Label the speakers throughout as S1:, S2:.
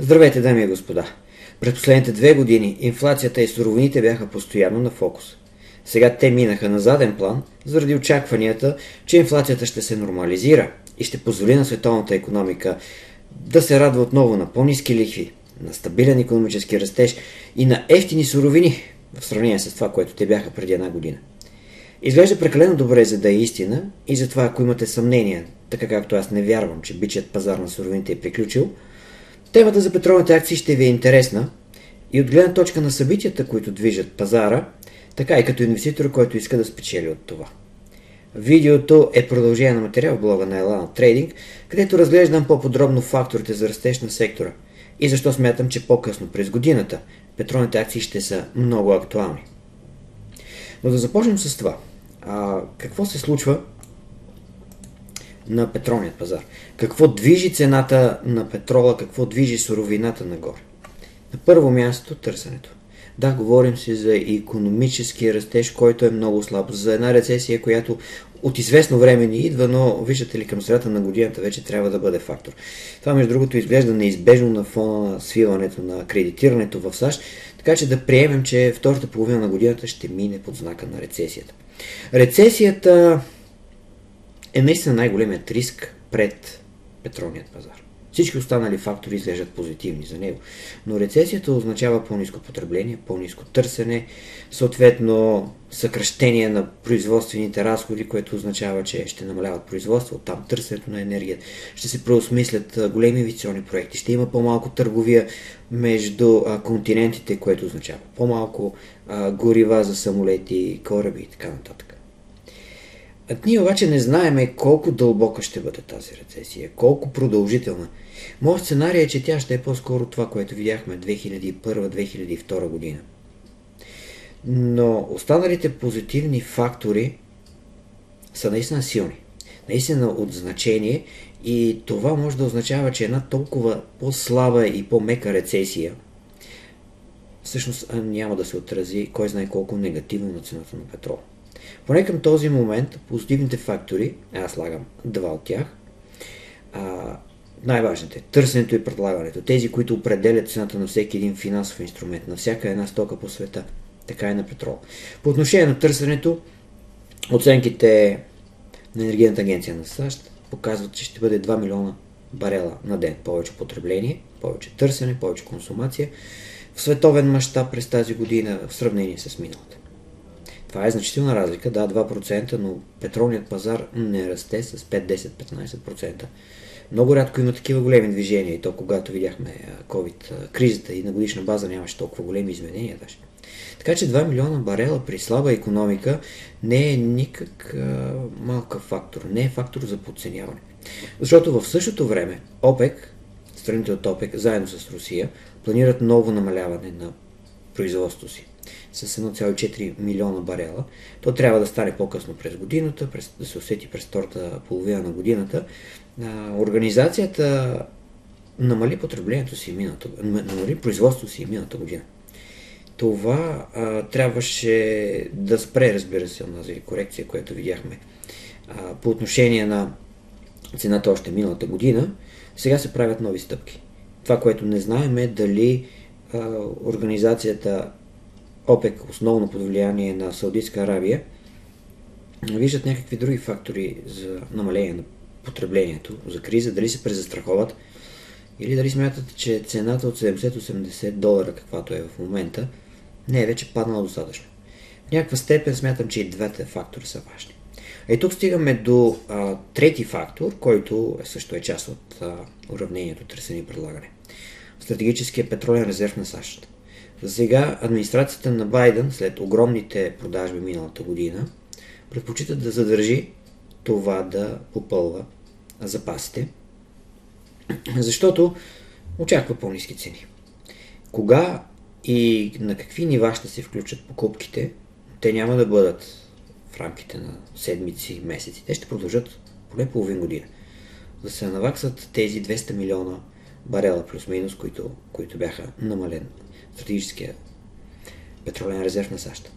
S1: Здравейте, дами и господа! През последните две години инфлацията и суровините бяха постоянно на фокус. Сега те минаха на заден план заради очакванията, че инфлацията ще се нормализира и ще позволи на световната економика да се радва отново на по-низки лихви, на стабилен економически растеж и на ефтини суровини в сравнение с това, което те бяха преди една година. Изглежда прекалено добре, за да е истина и затова, ако имате съмнение, така както аз не вярвам, че бичият пазар на суровините е приключил – Темата за петролните акции ще ви е интересна и от гледна точка на събитията, които движат пазара, така и като инвеститор, който иска да спечели от това. Видеото е продължение на материал в блога на Elana Trading, където разглеждам по-подробно факторите за растеж на сектора и защо смятам, че по-късно през годината петролните акции ще са много актуални. Но да започнем с това. А, какво се случва на петролният пазар. Какво движи цената на петрола, какво движи суровината нагоре? На първо място търсенето. Да, говорим си за економически растеж, който е много слаб, за една рецесия, която от известно време ни идва, но виждате ли към средата на годината вече трябва да бъде фактор. Това между другото изглежда неизбежно на фона на свиването на кредитирането в САЩ, така че да приемем, че втората половина на годината ще мине под знака на рецесията. Рецесията е наистина най-големият риск пред петролният пазар. Всички останали фактори изглеждат позитивни за него. Но рецесията означава по-низко потребление, по-низко търсене, съответно съкръщение на производствените разходи, което означава, че ще намаляват производство, там търсенето на енергия, ще се преосмислят големи инвестиционни проекти, ще има по-малко търговия между континентите, което означава по-малко горива за самолети, кораби и така нататък. А ние обаче не знаеме колко дълбока ще бъде тази рецесия, колко продължителна. Моят сценарий е, че тя ще е по-скоро това, което видяхме 2001-2002 година. Но останалите позитивни фактори са наистина силни, наистина от значение и това може да означава, че една толкова по-слаба и по-мека рецесия всъщност няма да се отрази кой знае колко негативно на цената на петрола. Поне към този момент позитивните фактори, аз слагам два от тях, а, най-важните, търсенето и предлагането, тези, които определят цената на всеки един финансов инструмент, на всяка една стока по света, така и на петрол. По отношение на търсенето, оценките на Енергийната агенция на САЩ показват, че ще бъде 2 милиона барела на ден повече потребление, повече търсене, повече консумация в световен мащаб през тази година в сравнение с миналата. Това е значителна разлика, да, 2%, но петролният пазар не расте с 5, 10, 15%. Много рядко има такива големи движения и то когато видяхме COVID кризата и на годишна база нямаше толкова големи изменения даже. Така че 2 милиона барела при слаба економика не е никак а, малка фактор, не е фактор за подценяване. Защото в същото време ОПЕК, страните от ОПЕК, заедно с Русия, планират ново намаляване на производството си с 1,4 милиона барела. То трябва да стане по-късно през годината, през, да се усети през втората половина на годината. А, организацията намали потреблението си миналата, намали производството си миналата година. Това а, трябваше да спре, разбира се, тази корекция, която видяхме а, по отношение на цената още миналата година. Сега се правят нови стъпки. Това, което не знаем е дали а, организацията ОПЕК, основно под влияние на Саудитска Аравия, виждат някакви други фактори за намаление на потреблението, за криза, дали се презастраховат или дали смятат, че цената от 70-80 долара, каквато е в момента, не е вече паднала достатъчно. В някаква степен смятам, че и двете фактори са важни. И тук стигаме до а, трети фактор, който също е част от а, уравнението търсене и предлагане. Стратегическия петролен резерв на САЩ. Сега администрацията на Байден, след огромните продажби миналата година, предпочита да задържи това да попълва запасите, защото очаква по-низки цени. Кога и на какви нива ще се включат покупките, те няма да бъдат в рамките на седмици, месеци. Те ще продължат поне половин година. Да се наваксат тези 200 милиона барела плюс-минус, които, които бяха намален стратегическия петролен резерв на САЩ.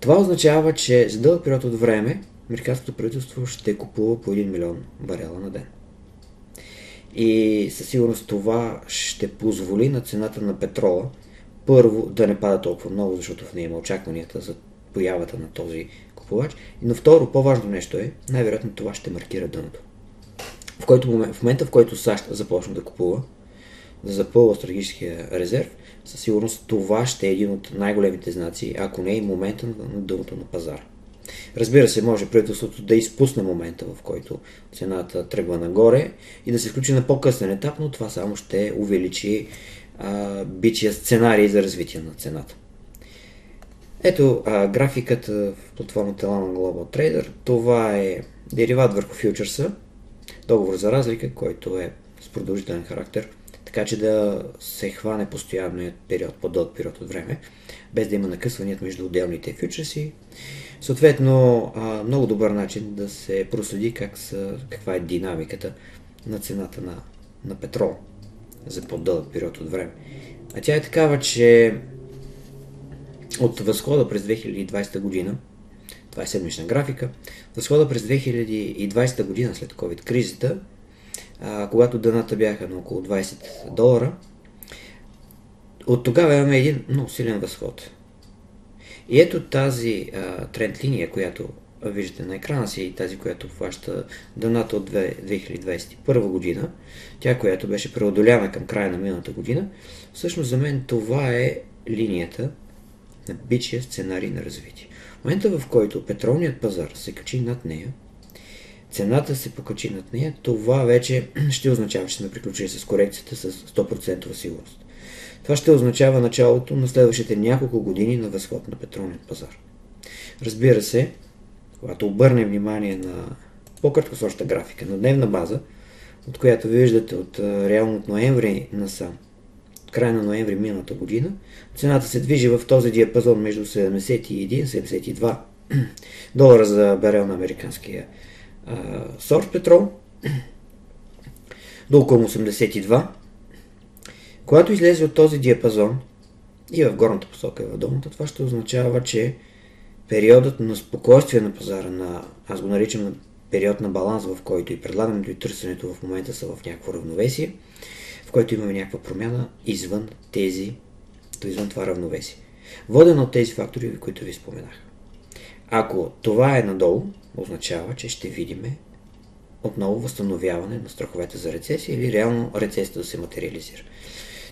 S1: Това означава, че за дълъг период от време американското правителство ще купува по 1 милион барела на ден. И със сигурност това ще позволи на цената на петрола първо да не пада толкова много, защото в нея има очакванията за появата на този купувач. Но второ, по-важно нещо е, най-вероятно това ще маркира дъното. В, който момент, в момента, в който САЩ започне да купува, да запълва стратегическия резерв, със сигурност това ще е един от най-големите знаци, ако не и момента на дъното на пазара. Разбира се, може правителството да изпусне момента, в който цената тръгва нагоре и да се включи на по-късен етап, но това само ще увеличи а, бичия сценарий за развитие на цената. Ето а, графиката в платформата Lama Global Trader. Това е дериват върху фьючерса, договор за разлика, който е с продължителен характер, така че да се хване постоянният период, по-дълъг период от време, без да има накъсвания между отделните фьючерси. Съответно, много добър начин да се проследи как са, каква е динамиката на цената на, на петрол за по-дълъг период от време. А тя е такава, че от възхода през 2020 година, това е седмична графика, възхода през 2020 година след COVID-кризата, когато дъната бяха на около 20 долара, от тогава имаме един много силен възход. И ето тази а, тренд линия, която виждате на екрана си, и тази, която обхваща дъната от 2021 година, тя, която беше преодоляна към края на миналата година, всъщност за мен това е линията на бичия сценарий на развитие. В момента, в който петролният пазар се качи над нея, цената се покачи над нея, това вече ще означава, че сме приключили с корекцията с 100% сигурност. Това ще означава началото на следващите няколко години на възход на петролния пазар. Разбира се, когато обърнем внимание на по-краткосрочната графика, на дневна база, от която виждате от реално от ноември насам, от края на ноември миналата година, цената се движи в този диапазон между 71 и 72 долара за барел на американския сорт петрол до около 82. Когато излезе от този диапазон и в горната посока и в долната, това ще означава, че периодът на спокойствие на пазара, на, аз го наричам период на баланс, в който и предлагането и търсенето в момента са в някакво равновесие, в който имаме някаква промяна извън тези, извън това равновесие. Воден от тези фактори, които ви споменах. Ако това е надолу, означава, че ще видиме отново възстановяване на страховете за рецесия или реално рецесията да се материализира.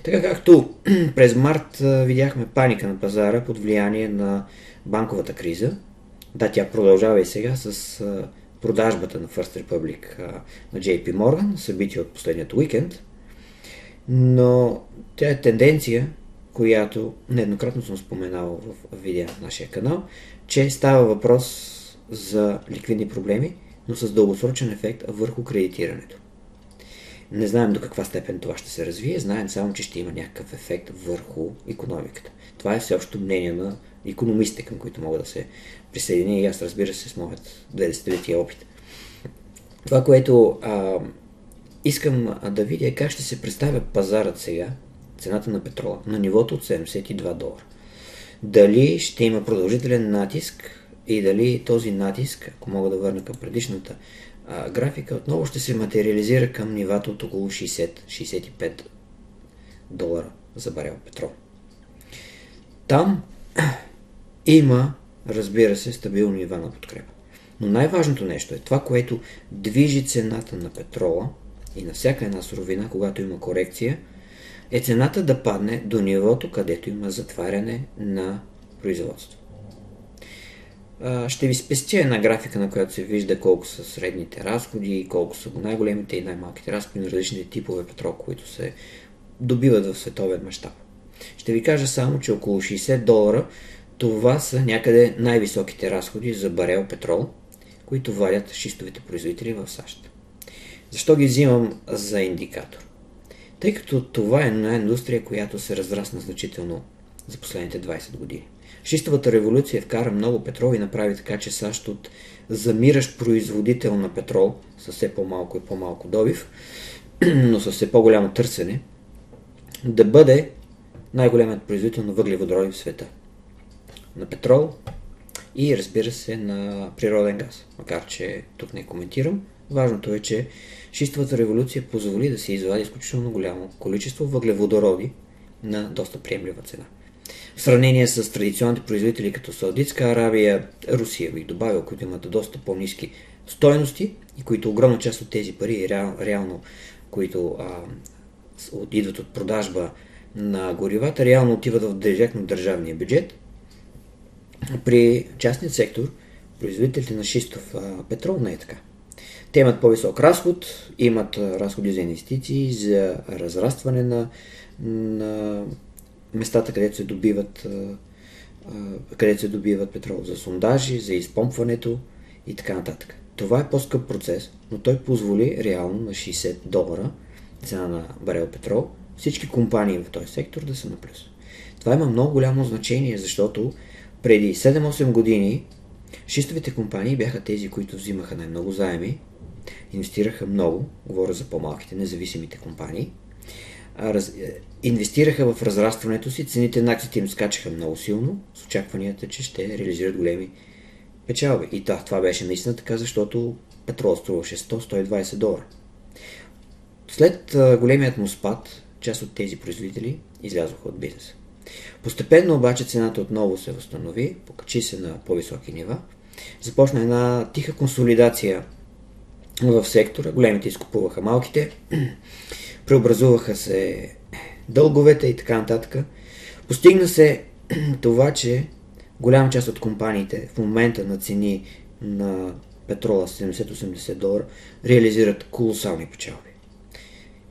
S1: Така както през март видяхме паника на пазара под влияние на банковата криза, да, тя продължава и сега с продажбата на First Republic на JP Morgan, събитие от последният уикенд, но тя е тенденция, която нееднократно съм споменавал в видео на нашия канал, че става въпрос за ликвидни проблеми, но с дългосрочен ефект върху кредитирането. Не знаем до каква степен това ще се развие, знаем само, че ще има някакъв ефект върху економиката. Това е всеобщо мнение на економистите, към които мога да се присъединя и аз разбира се с моят 20-летия опит. Това, което а, искам да видя е как ще се представя пазарът сега, цената на петрола, на нивото от 72 долара. Дали ще има продължителен натиск и дали този натиск, ако мога да върна към предишната а, графика, отново ще се материализира към нивата от около 60-65 долара за барел петрол. Там има, разбира се, стабилни нива на подкрепа. Но най-важното нещо е това, което движи цената на петрола и на всяка една суровина, когато има корекция, е цената да падне до нивото, където има затваряне на производство. Ще ви спестя една графика, на която се вижда колко са средните разходи, колко са най-големите и най-малките разходи на различните типове петрол, които се добиват в световен мащаб. Ще ви кажа само, че около 60 долара това са някъде най-високите разходи за барел петрол, които валят шистовите производители в САЩ. Защо ги взимам за индикатор? Тъй като това е една индустрия, която се разрасна значително за последните 20 години. Шистовата революция вкара много петрол и направи така, че САЩ от замиращ производител на петрол с все по-малко и по-малко добив, но с все по-голямо търсене, да бъде най-големият производител на въглеводороди в света. На петрол и разбира се на природен газ. Макар, че тук не коментирам, Важното е, че шистовата революция позволи да се извади изключително голямо количество въглеводороди на доста приемлива цена. В сравнение с традиционните производители като Саудитска Аравия, Русия бих добавил, които имат доста по-низки стойности и които огромна част от тези пари, реал, реално, които а, идват от продажба на горивата, реално отиват в директно държавния бюджет. При частният сектор, производителите на шистов а, петрол не е така. Те имат по-висок разход, имат разходи за инвестиции, за разрастване на, на местата, където се добиват където се добиват петрол, за сондажи, за изпомпването и така нататък. Това е по-скъп процес, но той позволи реално на 60 долара цена на барел петрол всички компании в този сектор да са на плюс. Това има много голямо значение, защото преди 7-8 години шистовите компании бяха тези, които взимаха най-много заеми, инвестираха много, говоря за по-малките независимите компании, раз, е, инвестираха в разрастването си, цените на акциите им скачаха много силно, с очакванията, че ще реализират големи печалби. И това, това беше наистина така, защото петрол струваше 100-120 долара. След големият му спад, част от тези производители излязоха от бизнеса. Постепенно обаче цената отново се възстанови, покачи се на по-високи нива. Започна една тиха консолидация в сектора. Големите изкупуваха малките, преобразуваха се дълговете и така нататък. Постигна се това, че голяма част от компаниите в момента на цени на петрола 70-80 долара реализират колосални печалби.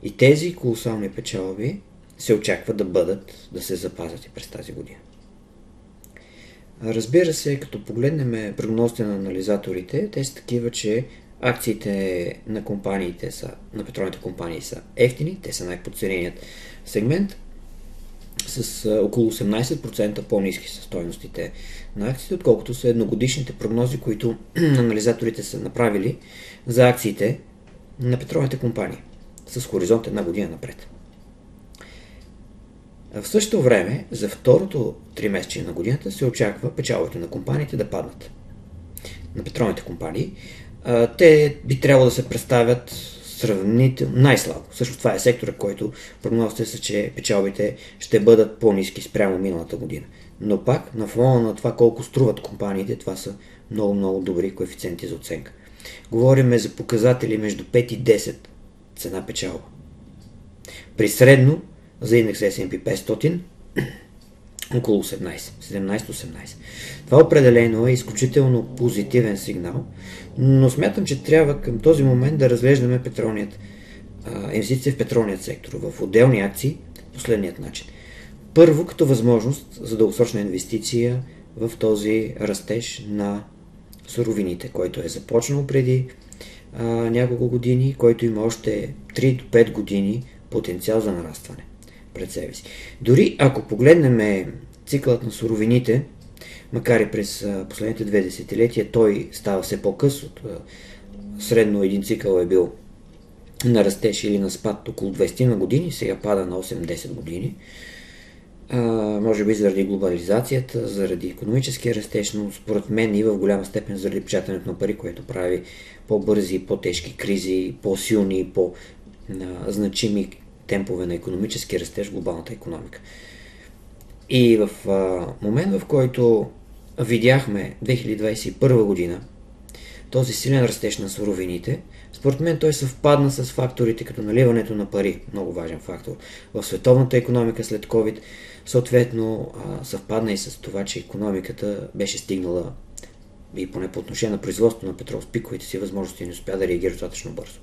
S1: И тези колосални печалби се очаква да бъдат, да се запазят и през тази година. Разбира се, като погледнем прогнозите на анализаторите, те са такива, че акциите на компаниите са, на петролните компании са ефтини, те са най-подцененият сегмент, с около 18% по-низки са стоеностите на акциите, отколкото са едногодишните прогнози, които анализаторите са направили за акциите на петролните компании с хоризонт една година напред. В същото време, за второто три месече на годината се очаква печалбите на компаниите да паднат. На петролните компании. Те би трябвало да се представят сравнително най-слабо. Също това е сектора, който прогнозите са, че печалбите ще бъдат по-низки спрямо миналата година. Но пак, на фона на това колко струват компаниите, това са много-много добри коефициенти за оценка. Говориме за показатели между 5 и 10 цена печалба. При средно за индекс S&P 500 около 18, 17-18. Това определено е изключително позитивен сигнал, но смятам, че трябва към този момент да разглеждаме петролният, инвестиция в петролният сектор, в отделни акции, последният начин. Първо, като възможност за дългосрочна инвестиция в този растеж на суровините, който е започнал преди а, няколко години, който има още 3 до 5 години потенциал за нарастване пред себе си. Дори ако погледнем цикълът на суровините, макар и през последните две десетилетия, той става все по-къс. От, средно един цикъл е бил на растеж или на спад около 20 на години, сега пада на 8-10 години. А, може би заради глобализацията, заради економическия растеж, но според мен и в голяма степен заради печатането на пари, което прави по-бързи, по-тежки кризи, по-силни, по-значими темпове на економически растеж глобалната економика. И в а, момент, в който видяхме 2021 година този силен растеж на суровините, според мен той съвпадна с факторите като наливането на пари, много важен фактор, в световната економика след COVID, съответно съвпадна и с това, че економиката беше стигнала и поне по отношение на производството на петрол с пиковите си възможности не успя да реагира достатъчно бързо.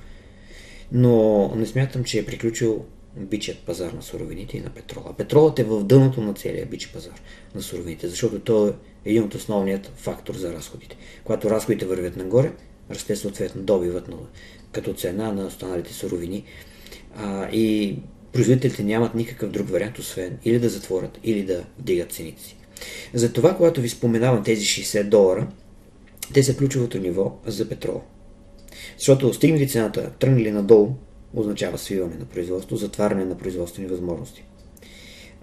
S1: Но не смятам, че е приключил бичият пазар на суровините и на петрола. Петролът е в дъното на целия бич пазар на суровините, защото той е един от основният фактор за разходите. Когато разходите вървят нагоре, расте съответно добивът на, като цена на останалите суровини а, и производителите нямат никакъв друг вариант, освен или да затворят, или да вдигат цените си. Затова, когато ви споменавам тези 60 долара, те са ключовото ниво за петрол. Защото стигнали цената, тръгнали надолу, означава свиване на производство, затваряне на производствени възможности.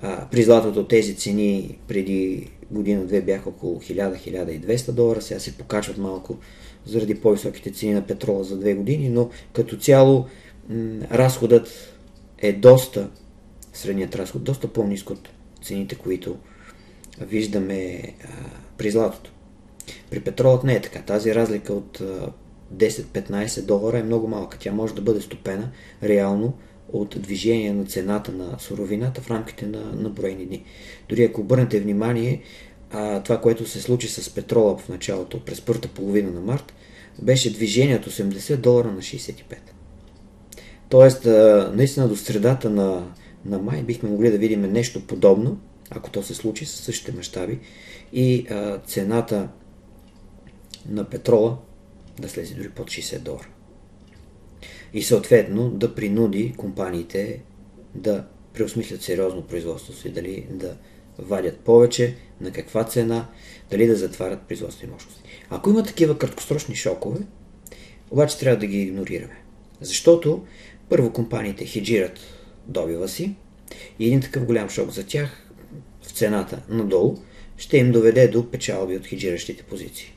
S1: А, при златото тези цени преди година-две бяха около 1000-1200 долара, сега се покачват малко заради по-високите цени на петрола за две години, но като цяло м- разходът е доста, средният разход, доста по-низко от цените, които виждаме а, при златото. При петролът не е така. Тази разлика от 10-15 долара е много малка. Тя може да бъде стопена реално от движение на цената на суровината в рамките на, на броени дни. Дори ако обърнете внимание, а, това, което се случи с петрола в началото, през първата половина на март, беше движение от 80 долара на 65. Тоест, а, наистина до средата на, на май бихме могли да видим нещо подобно, ако то се случи със същите мащаби и а, цената на петрола да слезе дори под 60 долара. И съответно да принуди компаниите да преосмислят сериозно производството си, дали да вадят повече, на каква цена, дали да затварят производствени мощности. Ако има такива краткосрочни шокове, обаче трябва да ги игнорираме. Защото първо компаниите хеджират добива си и един такъв голям шок за тях в цената надолу ще им доведе до печалби от хеджиращите позиции.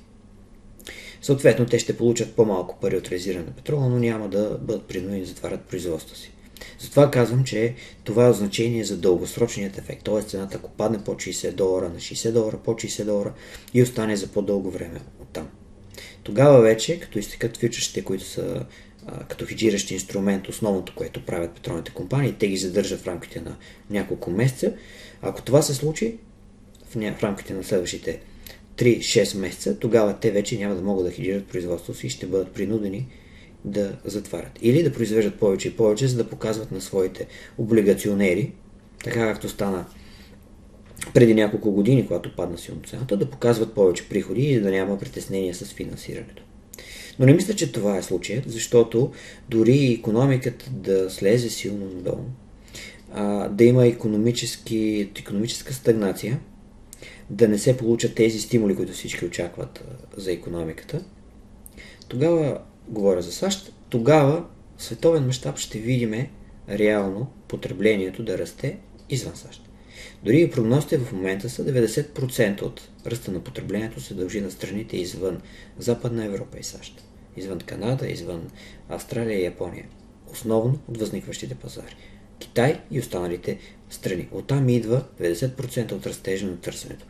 S1: Съответно, те ще получат по-малко пари от резиране на петрола, но няма да бъдат принудени да затварят производство си. Затова казвам, че това е значение за дългосрочният ефект. Т.е. цената, ако падне по 60 долара на 60 долара, по 60 долара и остане за по-дълго време оттам. Тогава вече, като изтекат фьючерсите, които са като хеджиращ инструмент, основното, което правят петролните компании, те ги задържат в рамките на няколко месеца. Ако това се случи, в, ня... в рамките на следващите 3-6 месеца, тогава те вече няма да могат да хеджират производството си и ще бъдат принудени да затварят. Или да произвеждат повече и повече, за да показват на своите облигационери, така както стана преди няколко години, когато падна силно цената, да показват повече приходи и да няма притеснения с финансирането. Но не мисля, че това е случаят, защото дори економиката да слезе силно надолу, да има економически, економическа стагнация, да не се получат тези стимули, които всички очакват за економиката, тогава, говоря за САЩ, тогава в световен мащаб ще видим реално потреблението да расте извън САЩ. Дори и прогнозите в момента са 90% от ръста на потреблението се дължи на страните извън Западна Европа и САЩ. Извън Канада, извън Австралия и Япония. Основно от възникващите пазари. Китай и останалите страни. Оттам идва 90% от растежа на търсенето.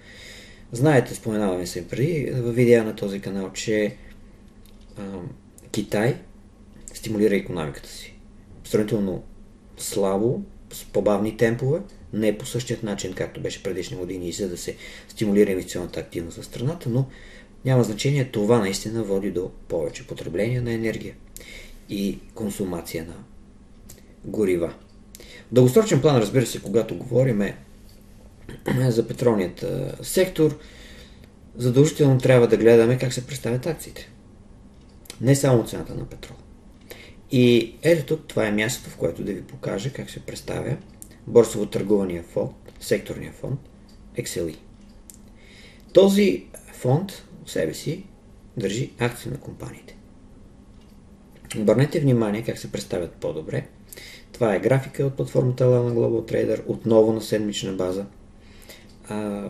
S1: Знаете, споменаваме се преди в видеа на този канал, че а, Китай стимулира економиката си. Сравнително слабо, с по-бавни темпове, не по същият начин, както беше предишни години, за да се стимулира инвестиционната активност в страната, но няма значение, това наистина води до повече потребление на енергия и консумация на горива. В дългосрочен план, разбира се, когато говорим за петролният сектор, задължително трябва да гледаме как се представят акциите. Не само цената на петрол. И ето тук, това е мястото, в което да ви покажа как се представя борсово търгувания фонд, секторния фонд XLE. Този фонд в себе си държи акции на компаниите. Обърнете внимание как се представят по-добре. Това е графика от платформата Lana Global Trader, отново на седмична база – а,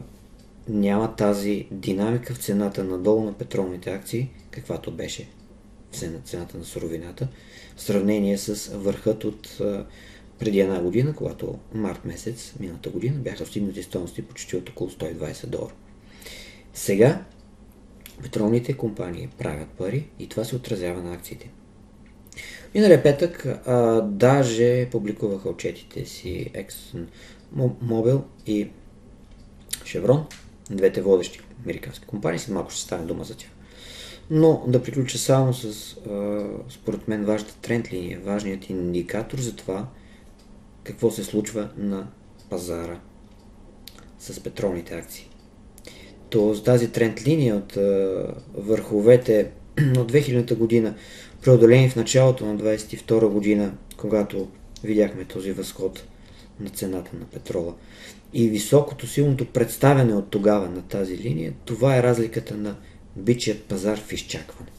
S1: няма тази динамика в цената надолу на петролните акции, каквато беше цената на суровината, в сравнение с върхът от преди една година, когато март месец, миналата година, бяха стигнати стоености почти от около 120 долара. Сега петролните компании правят пари и това се отразява на акциите. Миналия петък а, даже публикуваха отчетите си ExxonMobil и Шеврон, двете водещи американски компании, след малко ще стане дума за тях. Но да приключа само с, а, според мен, важната тренд линия, важният индикатор за това какво се случва на пазара с петролните акции. То с тази тренд линия от а, върховете от 2000 година, преодолени в началото на 22 година, когато видяхме този възход на цената на петрола, и високото, силното представяне от тогава на тази линия, това е разликата на бичият пазар в изчакване.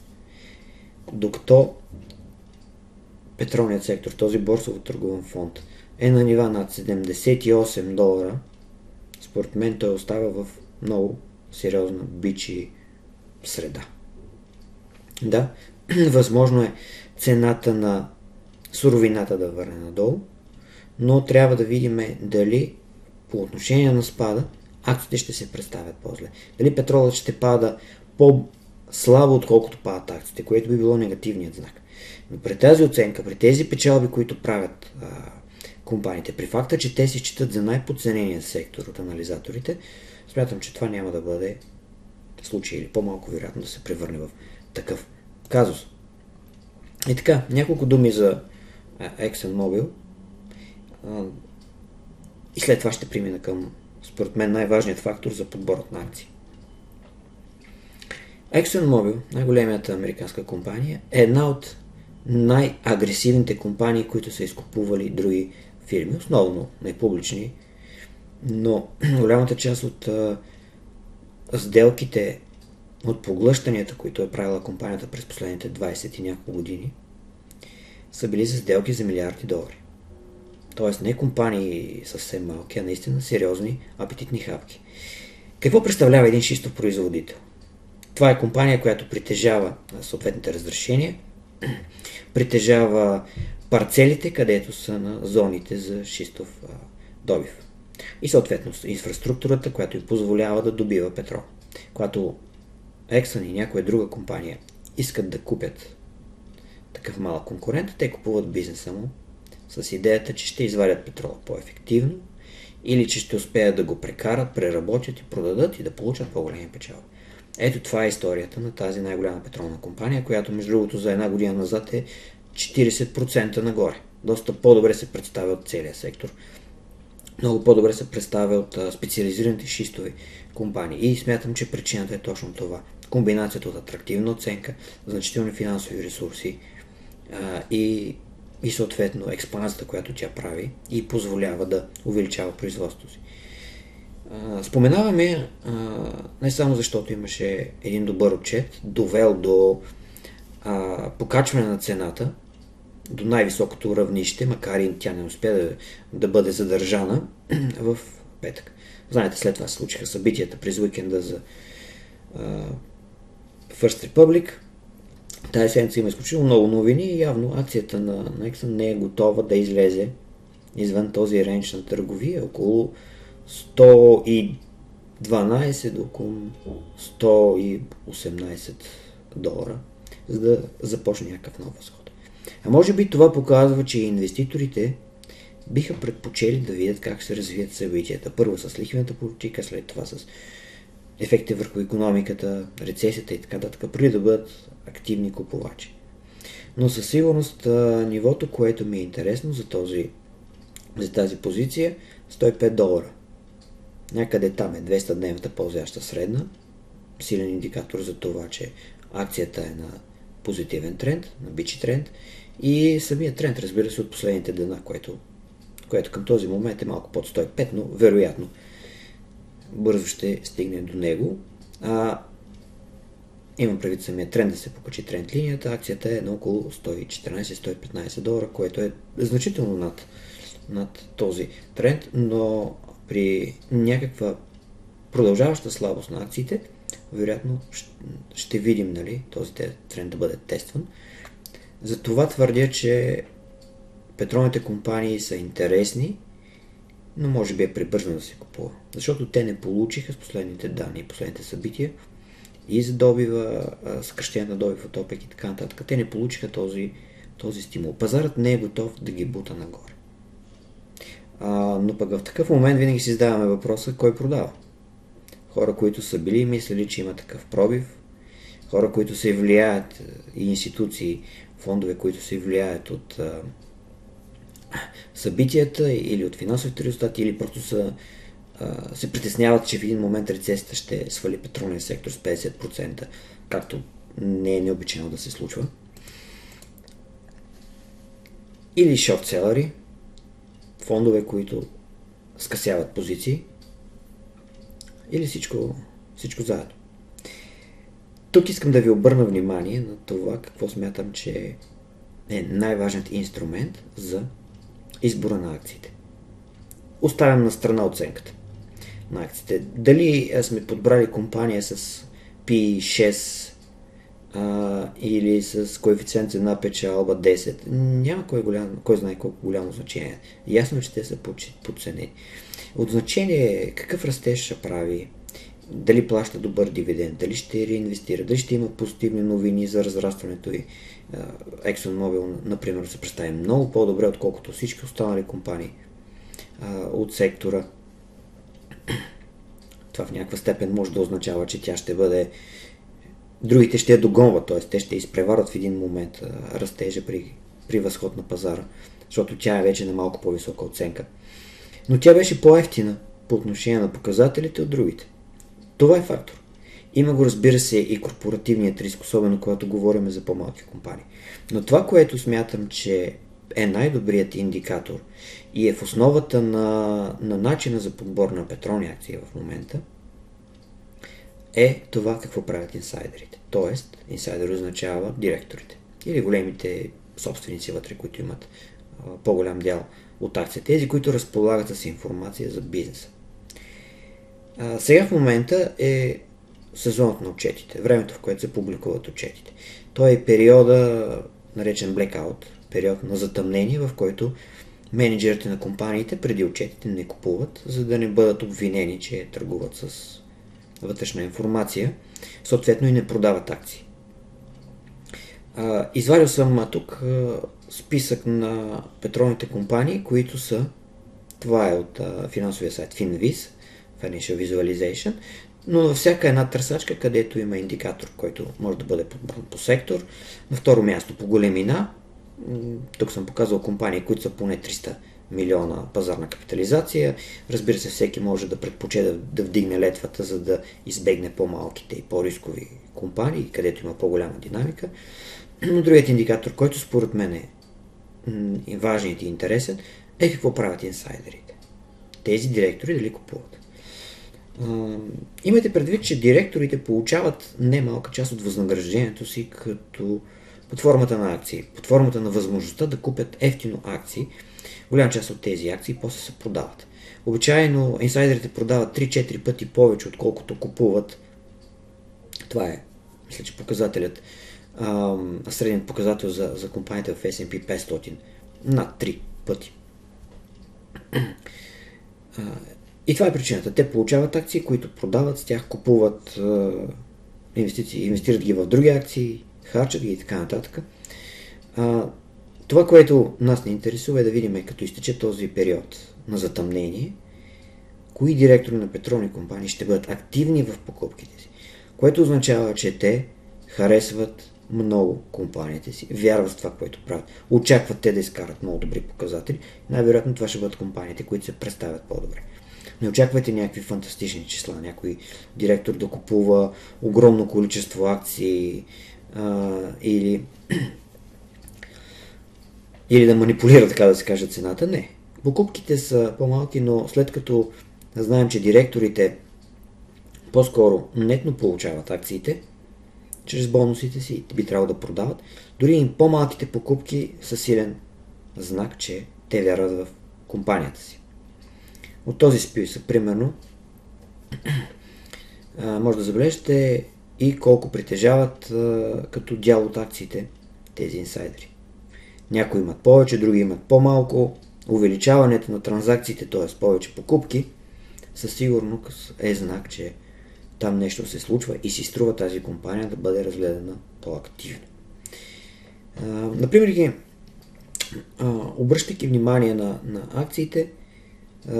S1: Докато петролният сектор, този борсово търговен фонд, е на нива над 78 долара, според мен той остава в много сериозна бичи среда. Да, възможно е цената на суровината да върне надолу, но трябва да видим дали по отношение на спада акциите ще се представят по-зле. Дали петролът ще пада по-слабо, отколкото падат акциите, което би било негативният знак. Но при тази оценка, при тези печалби, които правят а, компаниите, при факта, че те се считат за най-подценения сектор от анализаторите, смятам, че това няма да бъде случай или по-малко вероятно да се превърне в такъв казус. И така, няколко думи за ExxonMobil. И след това ще премина към, според мен, най-важният фактор за подборът на акции. ExxonMobil, най-големията американска компания, е една от най-агресивните компании, които са изкупували други фирми, основно непублични, но голямата част от а, сделките, от поглъщанията, които е правила компанията през последните 20 и няколко години, са били за сделки за милиарди долари. Тоест не компании съвсем малки, а наистина сериозни, апетитни хапки. Какво представлява един шистов производител? Това е компания, която притежава съответните разрешения, притежава парцелите, където са на зоните за шистов добив. И съответно инфраструктурата, която им позволява да добива петрол. Когато Exxon и някоя друга компания искат да купят такъв малък конкурент, те купуват бизнеса му с идеята, че ще извадят петрола по-ефективно или че ще успеят да го прекарат, преработят и продадат и да получат по-големи печалби. Ето това е историята на тази най-голяма петролна компания, която между другото за една година назад е 40% нагоре. Доста по-добре се представя от целия сектор. Много по-добре се представя от специализираните шистови компании. И смятам, че причината е точно това. Комбинацията от атрактивна оценка, значителни финансови ресурси а, и, и съответно експанзията, която тя прави и позволява да увеличава производството си. Споменаваме не само защото имаше един добър отчет, довел до а, покачване на цената до най-високото равнище, макар и тя не успя да, да бъде задържана в петък. Знаете, след това се случиха събитията през уикенда за а, First Republic. Тази седмица има изключително много новини и явно акцията на Nexon не е готова да излезе извън този рейндж на търговия, около 112 до около 118 долара, за да започне някакъв нов възход. А може би това показва, че инвеститорите биха предпочели да видят как се развият събитията. Първо с лихвената политика, след това с ефекти върху економиката, рецесията и така нататък, преди да бъдат активни купувачи. Но със сигурност нивото, което ми е интересно за, този, за тази позиция, 105 долара. Някъде там е 200-дневната ползваща средна, силен индикатор за това, че акцията е на позитивен тренд, на бичи тренд и самият тренд, разбира се, от последните дена, което, което към този момент е малко под 105, но вероятно бързо ще стигне до него. А, имам предвид самия тренд да се покачи тренд линията. Акцията е на около 114-115 долара, което е значително над, над този тренд, но при някаква продължаваща слабост на акциите, вероятно ще видим нали, този тренд да бъде тестван. Затова твърдя, че петролните компании са интересни, но може би е прибързано да се купува. Защото те не получиха с последните данни, последните събития и за добива, съкръщение на добив от ОПЕК и така нататък. Те не получиха този, този стимул. Пазарът не е готов да ги бута нагоре. А, но пък в такъв момент винаги си задаваме въпроса кой продава. Хора, които са били и мислили, че има такъв пробив, хора, които се влияят и институции, фондове, които се влияят от събитията или от финансовите резултати, или просто са, а, се притесняват, че в един момент рецесията ще свали петролния сектор с 50%, както не е необичайно да се случва. Или шортселери, фондове, които скъсяват позиции, или всичко, всичко заедно. Тук искам да ви обърна внимание на това какво смятам, че е най-важният инструмент за избора на акциите. Оставям на страна оценката на акциите. Дали сме подбрали компания с P6 а, или с коефициент цена печалба 10, няма кой, голям, кой знае колко голямо значение. Ясно, е, че те са подценени. От значение е какъв растеж ще прави, дали плаща добър дивиденд, дали ще реинвестира, дали ще има позитивни новини за разрастването и ExxonMobil, например, се представи много по-добре, отколкото всички останали компании от сектора. Това в някаква степен може да означава, че тя ще бъде другите ще я догонват, т.е. те ще изпреварат в един момент растежа при, при възход на пазара, защото тя е вече на малко по-висока оценка. Но тя беше по-ефтина по отношение на показателите от другите. Това е фактор. Има го, разбира се, и корпоративният риск, особено когато говорим за по-малки компании. Но това, което смятам, че е най-добрият индикатор и е в основата на, на начина за подбор на петролни акции в момента, е това какво правят инсайдерите. Тоест, инсайдер означава директорите или големите собственици вътре, които имат по-голям дял от акция. Тези, които разполагат с информация за бизнеса. А, сега в момента е сезонът на отчетите, времето в което се публикуват отчетите. Той е периода, наречен blackout, период на затъмнение, в който менеджерите на компаниите преди отчетите не купуват, за да не бъдат обвинени, че търгуват с вътрешна информация, съответно и не продават акции. извадил съм тук списък на петролните компании, които са, това е от финансовия сайт FinViz, Financial Visualization, но във всяка една търсачка, където има индикатор, който може да бъде подбран по сектор. На второ място по големина, тук съм показал компании, които са поне 300 милиона пазарна капитализация. Разбира се, всеки може да предпоче да, да вдигне летвата, за да избегне по-малките и по-рискови компании, където има по-голяма динамика. Но другият индикатор, който според мен е важен и интересен, е какво правят инсайдерите. Тези директори дали купуват. Имайте предвид, че директорите получават немалка част от възнаграждението си като под формата на акции, под формата на възможността да купят ефтино акции. Голяма част от тези акции после се продават. Обичайно инсайдерите продават 3-4 пъти повече, отколкото купуват. Това е, мисля, че показателят, средният показател за, за компанията в S&P 500. Над 3 пъти. И това е причината. Те получават акции, които продават, с тях купуват инвестиции, инвестират ги в други акции, харчат ги и така нататък. А, това, което нас не интересува е да видим, като изтече този период на затъмнение, кои директори на петролни компании ще бъдат активни в покупките си, което означава, че те харесват много компаниите си, вярват в това, което правят, очакват те да изкарат много добри показатели. Най-вероятно това ще бъдат компаниите, които се представят по-добре. Не очаквайте някакви фантастични числа, някой директор да купува огромно количество акции, а, или, или да манипулира, така да се каже, цената. Не. Покупките са по-малки, но след като знаем, че директорите по-скоро нетно получават акциите, чрез бонусите си би трябвало да продават, дори и по-малките покупки са силен знак, че те вярват в компанията си. От този списък, примерно, може да забележите и колко притежават като дял от акциите тези инсайдери. Някои имат повече, други имат по-малко. Увеличаването на транзакциите, т.е. повече покупки, със сигурност е знак, че там нещо се случва и си струва тази компания да бъде разгледана по-активно. например, обръщайки внимание на, на акциите,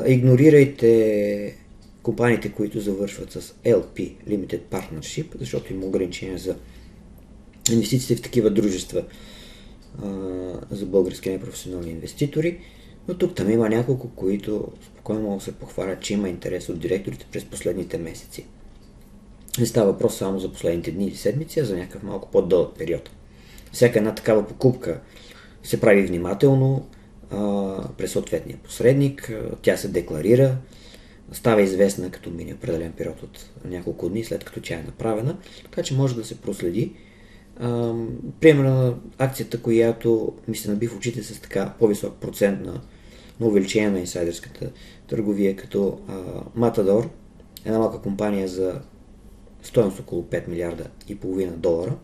S1: игнорирайте компаниите, които завършват с LP, Limited Partnership, защото има ограничения за инвестициите в такива дружества за български непрофесионални инвеститори. Но тук там има няколко, които спокойно могат да се похвалят, че има интерес от директорите през последните месеци. Не става въпрос само за последните дни или седмици, а за някакъв малко по-дълъг период. Всяка една такава покупка се прави внимателно през съответния посредник, тя се декларира, става известна като мини определен период от няколко дни след като тя е направена, така че може да се проследи. Примерно акцията, която ми се наби в очите с така по-висок процент на, на увеличение на инсайдерската търговия, като Matador, една малка компания за стоеност около 5 милиарда и половина долара,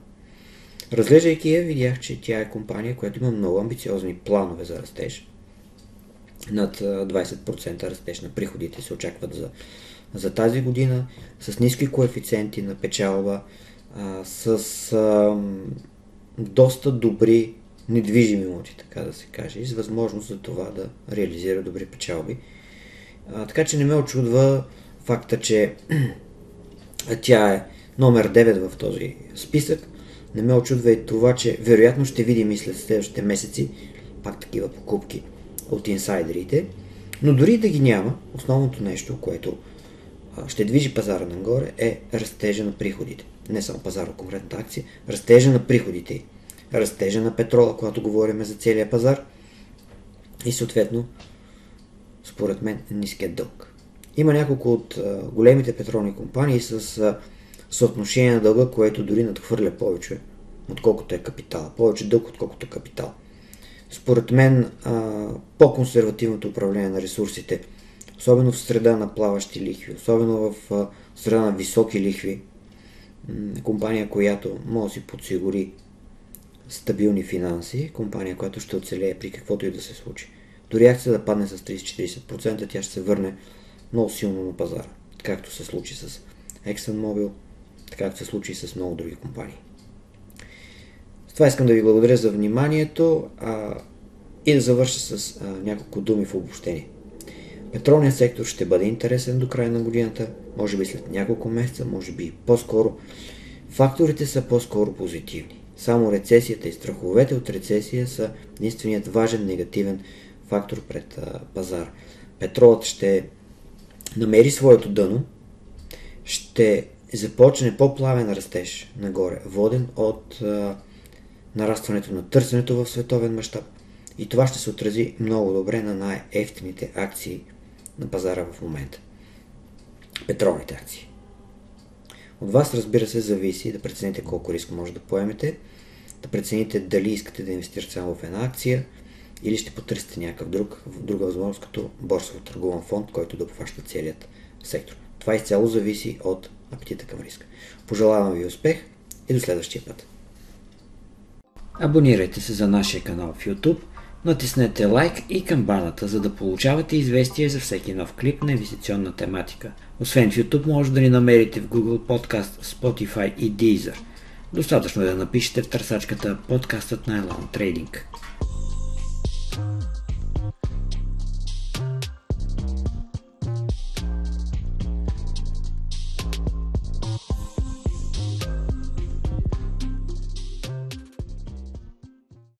S1: Разглеждайки я, видях, че тя е компания, която има много амбициозни планове за растеж. Над 20% растеж на приходите се очакват за, за тази година, с ниски коефициенти на печалба, с а, доста добри недвижими имоти, така да се каже, и с възможност за това да реализира добри печалби. А, така че не ме очудва факта, че тя е номер 9 в този списък. Не ме очудва и това, че вероятно ще видим и след следващите месеци пак такива покупки от инсайдерите. Но дори да ги няма, основното нещо, което ще движи пазара нагоре е растежа на приходите. Не само пазара, конкретната акция, растежа на приходите растежа на петрола, когато говорим за целия пазар и съответно, според мен, ниският дълг. Има няколко от големите петролни компании с съотношение на дълга, което дори надхвърля повече, отколкото е капитал. Повече дълг, отколкото капитал. Според мен, по-консервативното управление на ресурсите, особено в среда на плаващи лихви, особено в среда на високи лихви, компания, която може да си подсигури стабилни финанси, компания, която ще оцелее при каквото и да се случи. Дори акция да падне с 30-40%, тя ще се върне много силно на пазара, както се случи с ExxonMobil, така както се случи с много други компании. С това искам да ви благодаря за вниманието а, и да завърша с а, няколко думи в обобщение. Петролният сектор ще бъде интересен до края на годината, може би след няколко месеца, може би по-скоро. Факторите са по-скоро позитивни. Само рецесията и страховете от рецесия са единственият важен негативен фактор пред а, пазар. Петролът ще намери своето дъно, ще започне по-плавен растеж нагоре, воден от а, нарастването на търсенето в световен мащаб. И това ще се отрази много добре на най-ефтините акции на пазара в момента. Петролните акции. От вас, разбира се, зависи да прецените колко риск може да поемете, да прецените дали искате да инвестирате само в една акция или ще потърсите някакъв друг, друга възможност, като борсово търгован фонд, който да обхваща целият сектор. Това изцяло зависи от апетита към риска. Пожелавам ви успех и до следващия път. Абонирайте се за нашия канал в YouTube, натиснете лайк и камбаната, за да получавате известия за всеки нов клип на инвестиционна тематика. Освен в YouTube, може да ни намерите в Google Podcast, Spotify и Deezer. Достатъчно е да напишете в търсачката подкастът на Elon Trading.